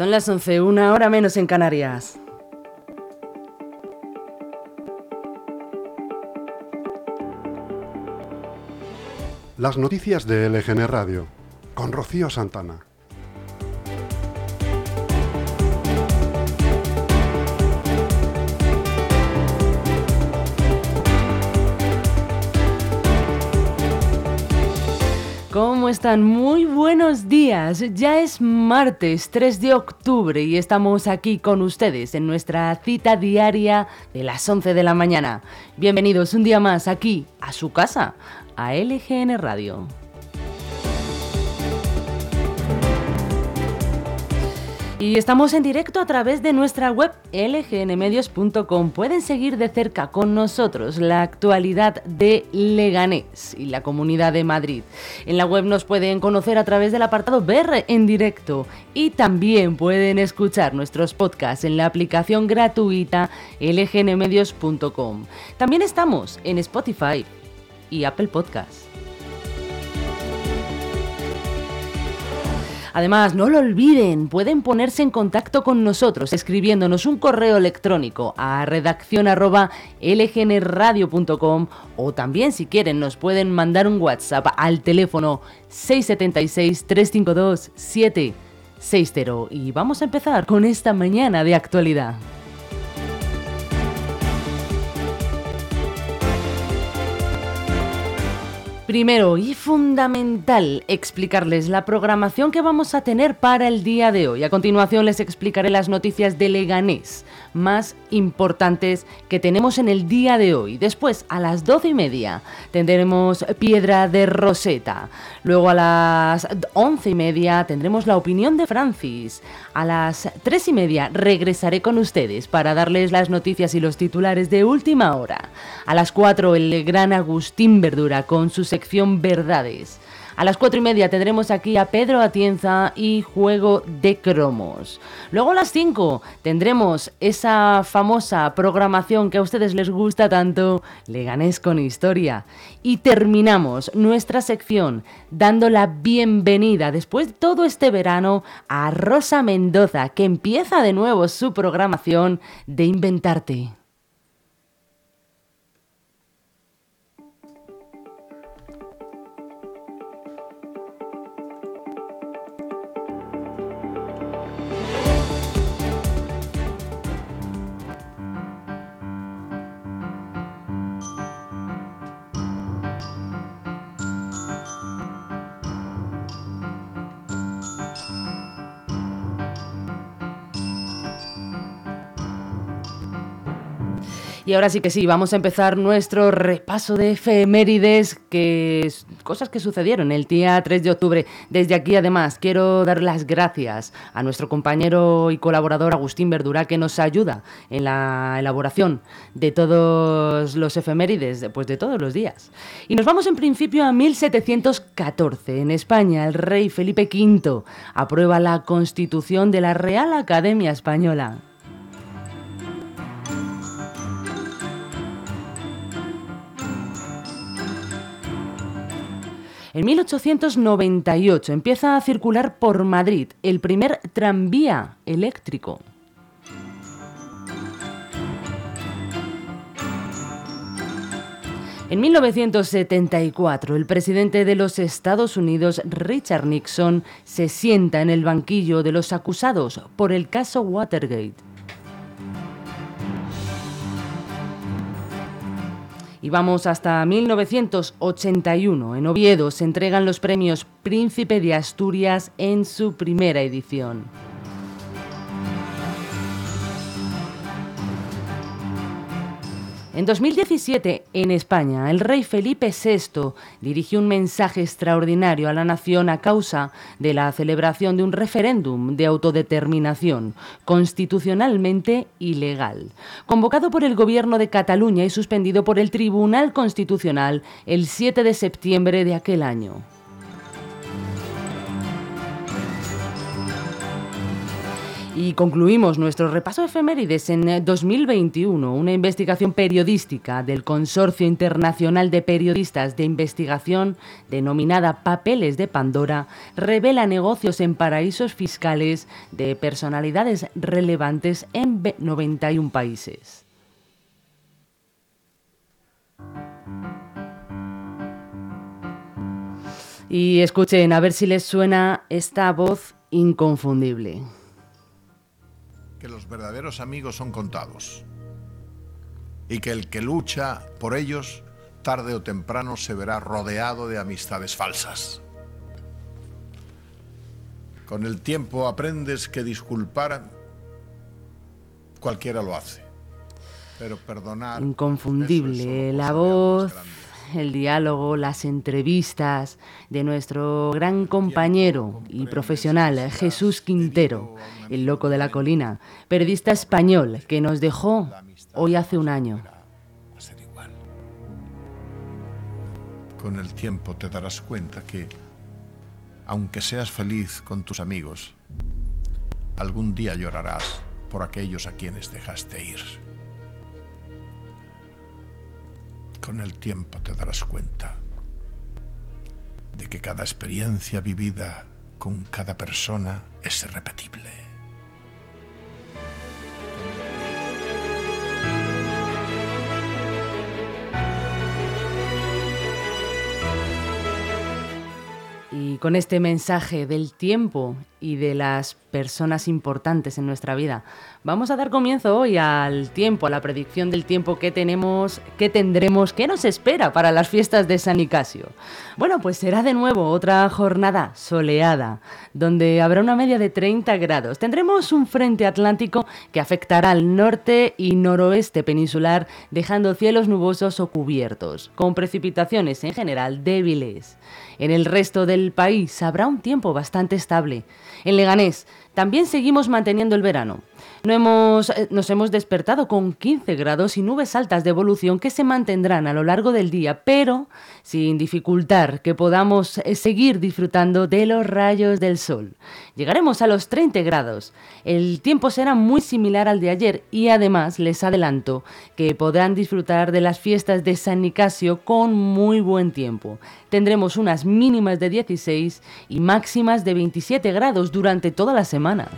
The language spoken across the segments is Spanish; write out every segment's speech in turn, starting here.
Son las 11, una hora menos en Canarias. Las noticias de LGN Radio, con Rocío Santana. Están? Muy buenos días. Ya es martes 3 de octubre y estamos aquí con ustedes en nuestra cita diaria de las 11 de la mañana. Bienvenidos un día más aquí a su casa, a LGN Radio. Y estamos en directo a través de nuestra web lgnmedios.com. Pueden seguir de cerca con nosotros la actualidad de Leganés y la Comunidad de Madrid. En la web nos pueden conocer a través del apartado Ver en directo y también pueden escuchar nuestros podcasts en la aplicación gratuita lgnmedios.com. También estamos en Spotify y Apple Podcasts. Además, no lo olviden, pueden ponerse en contacto con nosotros escribiéndonos un correo electrónico a redaccion@lgnradio.com o también si quieren nos pueden mandar un WhatsApp al teléfono 676 352 760 y vamos a empezar con esta mañana de actualidad. Primero y fundamental, explicarles la programación que vamos a tener para el día de hoy. A continuación les explicaré las noticias de Leganés más importantes que tenemos en el día de hoy. Después, a las doce y media, tendremos Piedra de Roseta. Luego, a las once y media, tendremos la opinión de Francis. A las tres y media, regresaré con ustedes para darles las noticias y los titulares de última hora. A las cuatro, el gran Agustín Verdura con su Verdades. A las cuatro y media tendremos aquí a Pedro Atienza y Juego de Cromos. Luego a las 5 tendremos esa famosa programación que a ustedes les gusta tanto, Leganés con Historia. Y terminamos nuestra sección dando la bienvenida después de todo este verano a Rosa Mendoza, que empieza de nuevo su programación de Inventarte. Y ahora sí que sí, vamos a empezar nuestro repaso de efemérides, que cosas que sucedieron el día 3 de octubre. Desde aquí, además, quiero dar las gracias a nuestro compañero y colaborador Agustín Verdura, que nos ayuda en la elaboración de todos los efemérides, pues de todos los días. Y nos vamos en principio a 1714. En España, el rey Felipe V aprueba la constitución de la Real Academia Española. En 1898 empieza a circular por Madrid el primer tranvía eléctrico. En 1974, el presidente de los Estados Unidos, Richard Nixon, se sienta en el banquillo de los acusados por el caso Watergate. Y vamos hasta 1981. En Oviedo se entregan los premios Príncipe de Asturias en su primera edición. En 2017, en España, el rey Felipe VI dirigió un mensaje extraordinario a la nación a causa de la celebración de un referéndum de autodeterminación constitucionalmente ilegal, convocado por el gobierno de Cataluña y suspendido por el Tribunal Constitucional el 7 de septiembre de aquel año. Y concluimos nuestro repaso de efemérides en 2021. Una investigación periodística del Consorcio Internacional de Periodistas de Investigación, denominada Papeles de Pandora, revela negocios en paraísos fiscales de personalidades relevantes en 91 países. Y escuchen a ver si les suena esta voz inconfundible que los verdaderos amigos son contados y que el que lucha por ellos tarde o temprano se verá rodeado de amistades falsas. Con el tiempo aprendes que disculpar cualquiera lo hace, pero perdonar... Inconfundible, la voz el diálogo, las entrevistas de nuestro gran compañero y profesional Jesús Quintero, el loco de la colina, periodista español que nos dejó hoy hace un año. Con el tiempo te darás cuenta que, aunque seas feliz con tus amigos, algún día llorarás por aquellos a quienes dejaste ir. Con el tiempo te darás cuenta de que cada experiencia vivida con cada persona es irrepetible. Y con este mensaje del tiempo y de las personas importantes en nuestra vida, vamos a dar comienzo hoy al tiempo, a la predicción del tiempo que tenemos, que tendremos, que nos espera para las fiestas de San Nicasio. Bueno, pues será de nuevo otra jornada soleada, donde habrá una media de 30 grados. Tendremos un frente atlántico que afectará al norte y noroeste peninsular, dejando cielos nubosos o cubiertos, con precipitaciones en general débiles. En el resto del país habrá un tiempo bastante estable. En Leganés también seguimos manteniendo el verano. Eh, nos hemos despertado con 15 grados y nubes altas de evolución que se mantendrán a lo largo del día, pero sin dificultar que podamos eh, seguir disfrutando de los rayos del sol. Llegaremos a los 30 grados. El tiempo será muy similar al de ayer y además les adelanto que podrán disfrutar de las fiestas de San Nicasio con muy buen tiempo. Tendremos unas mínimas de 16 y máximas de 27 grados durante toda la semana.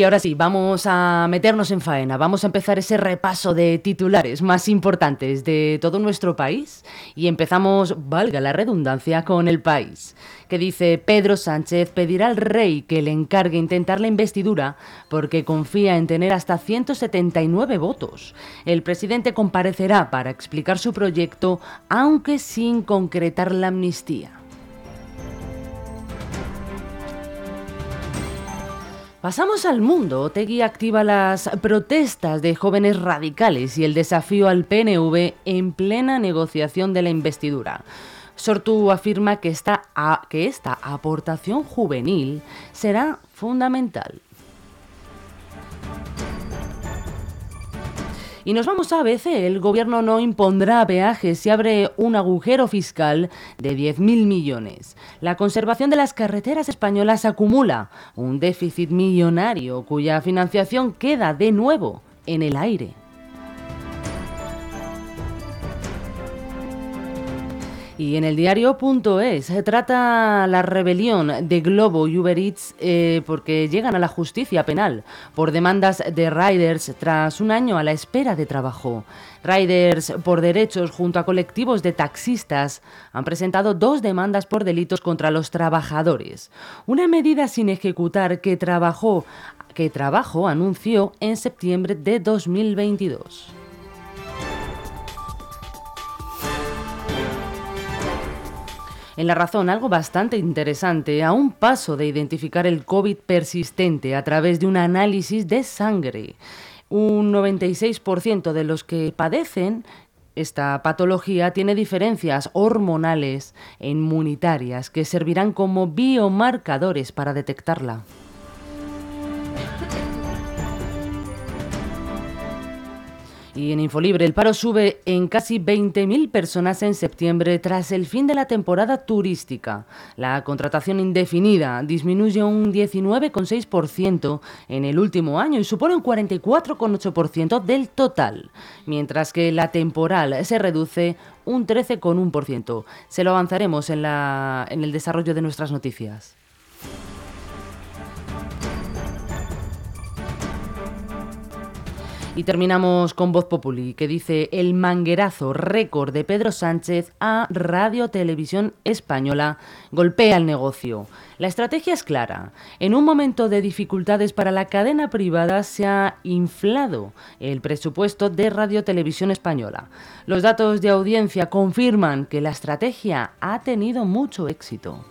Y ahora sí, vamos a meternos en faena, vamos a empezar ese repaso de titulares más importantes de todo nuestro país y empezamos, valga la redundancia, con el país, que dice Pedro Sánchez pedirá al rey que le encargue intentar la investidura porque confía en tener hasta 179 votos. El presidente comparecerá para explicar su proyecto, aunque sin concretar la amnistía. Pasamos al mundo. Otegui activa las protestas de jóvenes radicales y el desafío al PNV en plena negociación de la investidura. Sortu afirma que esta, que esta aportación juvenil será fundamental. Y nos vamos a ABC. El gobierno no impondrá peajes si abre un agujero fiscal de 10.000 millones. La conservación de las carreteras españolas acumula un déficit millonario cuya financiación queda de nuevo en el aire. Y en el diario.es se trata la rebelión de Globo y Uber Eats eh, porque llegan a la justicia penal por demandas de riders tras un año a la espera de trabajo. Riders por derechos junto a colectivos de taxistas han presentado dos demandas por delitos contra los trabajadores. Una medida sin ejecutar que trabajó que trabajo anunció en septiembre de 2022. En la razón, algo bastante interesante, a un paso de identificar el COVID persistente a través de un análisis de sangre. Un 96% de los que padecen esta patología tiene diferencias hormonales e inmunitarias que servirán como biomarcadores para detectarla. Y en Infolibre, el paro sube en casi 20.000 personas en septiembre tras el fin de la temporada turística. La contratación indefinida disminuye un 19,6% en el último año y supone un 44,8% del total, mientras que la temporal se reduce un 13,1%. Se lo avanzaremos en, la, en el desarrollo de nuestras noticias. Y terminamos con Voz Populi, que dice el manguerazo récord de Pedro Sánchez a Radio Televisión Española golpea el negocio. La estrategia es clara. En un momento de dificultades para la cadena privada se ha inflado el presupuesto de Radio Televisión Española. Los datos de audiencia confirman que la estrategia ha tenido mucho éxito.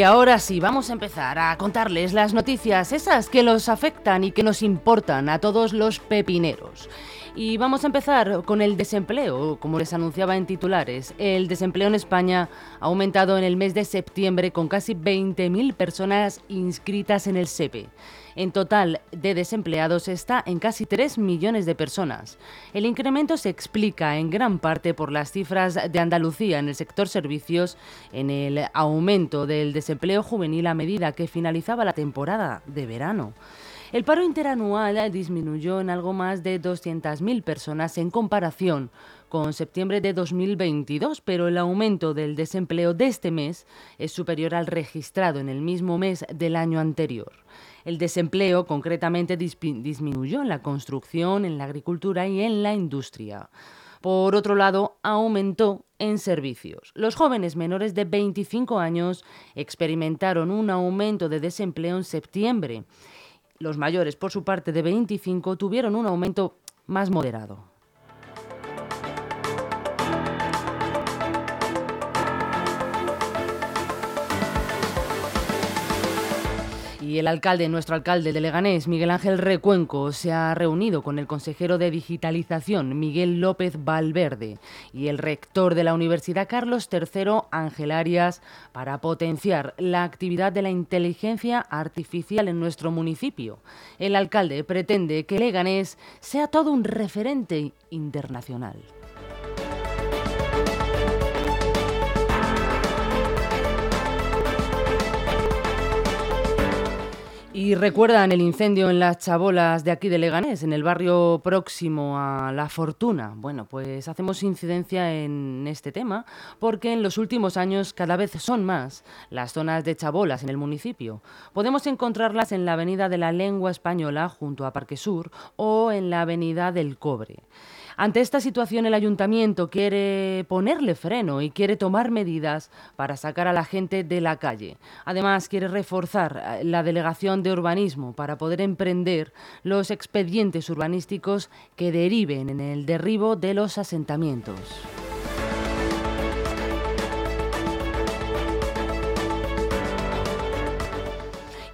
Y ahora sí, vamos a empezar a contarles las noticias, esas que los afectan y que nos importan a todos los pepineros. Y vamos a empezar con el desempleo, como les anunciaba en titulares. El desempleo en España ha aumentado en el mes de septiembre con casi 20.000 personas inscritas en el SEPE. En total de desempleados está en casi 3 millones de personas. El incremento se explica en gran parte por las cifras de Andalucía en el sector servicios, en el aumento del desempleo juvenil a medida que finalizaba la temporada de verano. El paro interanual disminuyó en algo más de 200.000 personas en comparación con septiembre de 2022, pero el aumento del desempleo de este mes es superior al registrado en el mismo mes del año anterior. El desempleo concretamente disminuyó en la construcción, en la agricultura y en la industria. Por otro lado, aumentó en servicios. Los jóvenes menores de 25 años experimentaron un aumento de desempleo en septiembre los mayores, por su parte, de 25, tuvieron un aumento más moderado. Y el alcalde, nuestro alcalde de Leganés, Miguel Ángel Recuenco, se ha reunido con el consejero de Digitalización, Miguel López Valverde, y el rector de la Universidad Carlos III, Ángel Arias, para potenciar la actividad de la inteligencia artificial en nuestro municipio. El alcalde pretende que Leganés sea todo un referente internacional. Y recuerdan el incendio en las chabolas de aquí de Leganés, en el barrio próximo a La Fortuna. Bueno, pues hacemos incidencia en este tema porque en los últimos años cada vez son más las zonas de chabolas en el municipio. Podemos encontrarlas en la Avenida de la Lengua Española junto a Parque Sur o en la Avenida del Cobre. Ante esta situación, el ayuntamiento quiere ponerle freno y quiere tomar medidas para sacar a la gente de la calle. Además, quiere reforzar eh, la delegación de urbanismo para poder emprender los expedientes urbanísticos que deriven en el derribo de los asentamientos.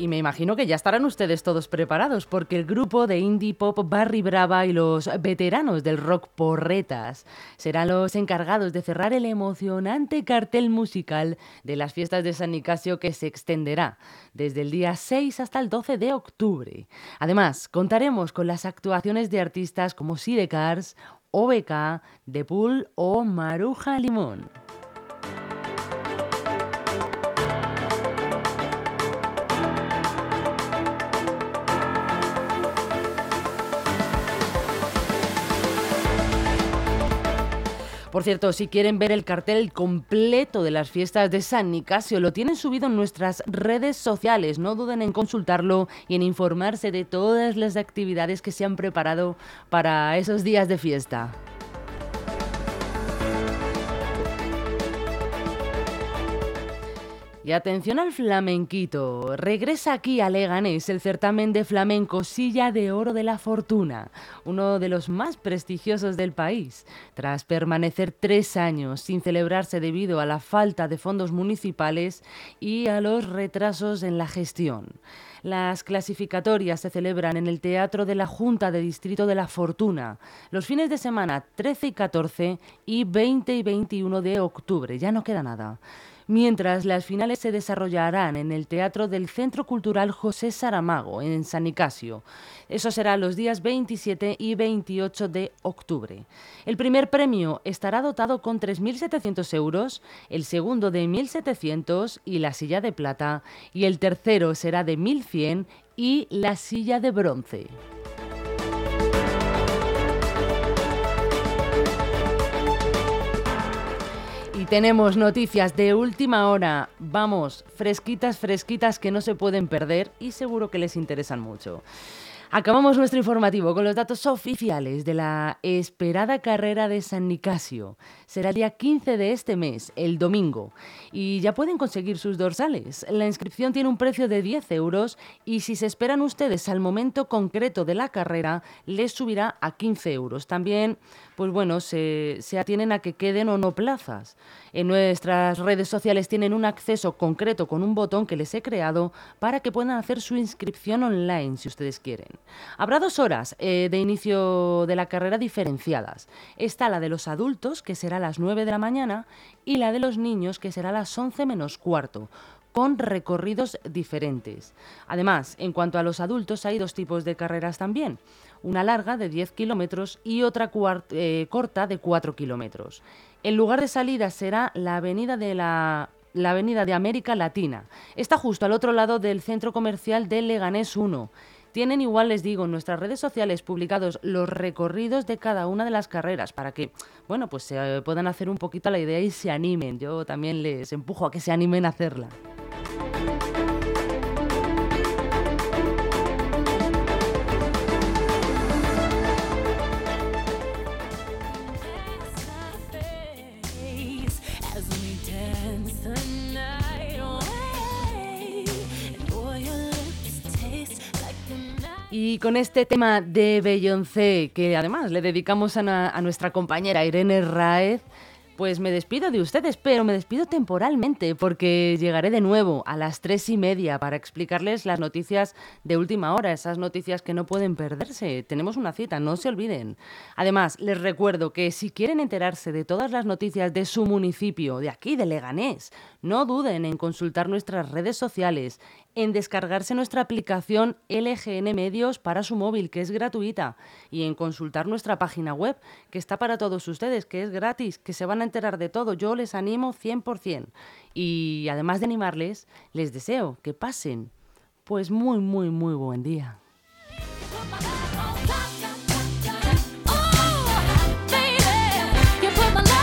Y me imagino que ya estarán ustedes todos preparados porque el grupo de indie pop Barry Brava y los veteranos del rock Porretas serán los encargados de cerrar el emocionante cartel musical de las fiestas de San Nicasio que se extenderá desde el día 6 hasta el 12 de octubre. Además, contaremos con las actuaciones de artistas como Sidecars, OBK, The Pool o Maruja Limón. Por cierto, si quieren ver el cartel completo de las fiestas de San Nicasio, lo tienen subido en nuestras redes sociales. No duden en consultarlo y en informarse de todas las actividades que se han preparado para esos días de fiesta. Y atención al flamenquito. Regresa aquí a Leganés el certamen de flamenco Silla de Oro de la Fortuna, uno de los más prestigiosos del país. Tras permanecer tres años sin celebrarse debido a la falta de fondos municipales y a los retrasos en la gestión. Las clasificatorias se celebran en el Teatro de la Junta de Distrito de la Fortuna los fines de semana 13 y 14 y 20 y 21 de octubre. Ya no queda nada mientras las finales se desarrollarán en el Teatro del Centro Cultural José Saramago, en San Nicasio. Eso será los días 27 y 28 de octubre. El primer premio estará dotado con 3.700 euros, el segundo de 1.700 y la silla de plata, y el tercero será de 1.100 y la silla de bronce. Tenemos noticias de última hora, vamos, fresquitas, fresquitas que no se pueden perder y seguro que les interesan mucho. Acabamos nuestro informativo con los datos oficiales de la esperada carrera de San Nicasio. Será el día 15 de este mes, el domingo, y ya pueden conseguir sus dorsales. La inscripción tiene un precio de 10 euros y si se esperan ustedes al momento concreto de la carrera, les subirá a 15 euros. También, pues bueno, se, atienen a que queden o no plazas. En nuestras redes sociales tienen un acceso concreto con un botón que les he creado para que puedan hacer su inscripción online si ustedes quieren. Habrá dos horas eh, de inicio de la carrera diferenciadas. Está la de los adultos, que será a las 9 de la mañana, y la de los niños, que será a las 11 menos cuarto con recorridos diferentes. Además, en cuanto a los adultos, hay dos tipos de carreras también. Una larga de 10 kilómetros y otra eh, corta de 4 kilómetros. El lugar de salida será la avenida de la Avenida de América Latina. Está justo al otro lado del centro comercial de Leganés 1. Tienen igual, les digo, en nuestras redes sociales publicados los recorridos de cada una de las carreras para que, bueno, pues se puedan hacer un poquito la idea y se animen. Yo también les empujo a que se animen a hacerla. Y con este tema de Beyoncé, que además le dedicamos a, nuestra compañera Irene Raez, pues me despido de ustedes, pero me despido temporalmente porque llegaré de nuevo a las tres y media para explicarles las noticias de última hora, esas noticias que no pueden perderse. Tenemos una cita, no se olviden. Además, les recuerdo que si quieren enterarse de todas las noticias de su municipio, de aquí, de Leganés, no duden en consultar nuestras redes sociales, en descargarse nuestra aplicación LGN Medios para su móvil, que es gratuita, y en consultar nuestra página web, que está para todos ustedes, que es gratis, que se van a enterar de todo. Yo les animo 100%. Y además de animarles, les deseo que pasen pues muy, muy, muy buen día.